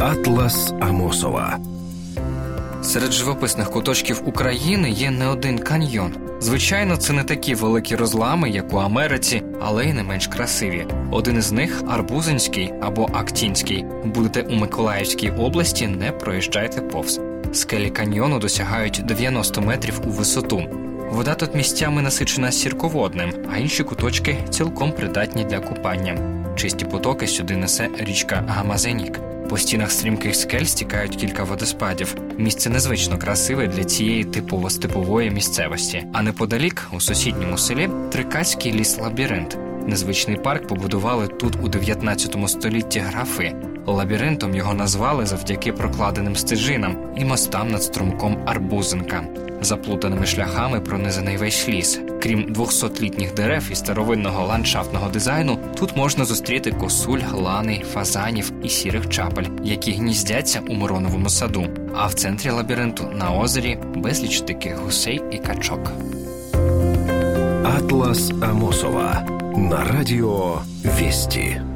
Атлас Амосова Серед живописних куточків України є не один каньйон. Звичайно, це не такі великі розлами, як у Америці, але й не менш красиві. Один із них Арбузинський або Актінський. Будете у Миколаївській області, не проїжджайте повз. Скелі каньйону досягають 90 метрів у висоту. Вода тут місцями насичена сірководним, а інші куточки цілком придатні для купання. Чисті потоки сюди несе річка Гамазенік. По стінах стрімких скель стікають кілька водоспадів. Місце незвично красиве для цієї типово степової місцевості. А неподалік, у сусідньому селі, Трикаський ліс-лабіринт. Незвичний парк побудували тут у 19 столітті графи. Лабіринтом його назвали завдяки прокладеним стежинам і мостам над струмком Арбузинка. Заплутаними шляхами пронизаний весь ліс. Крім 200-літніх дерев і старовинного ландшафтного дизайну, тут можна зустріти косуль, лани, фазанів і сірих чапель, які гніздяться у Мироновому саду. А в центрі лабіринту на озері безліч диких гусей і качок. Атлас Амосова на радио Вести.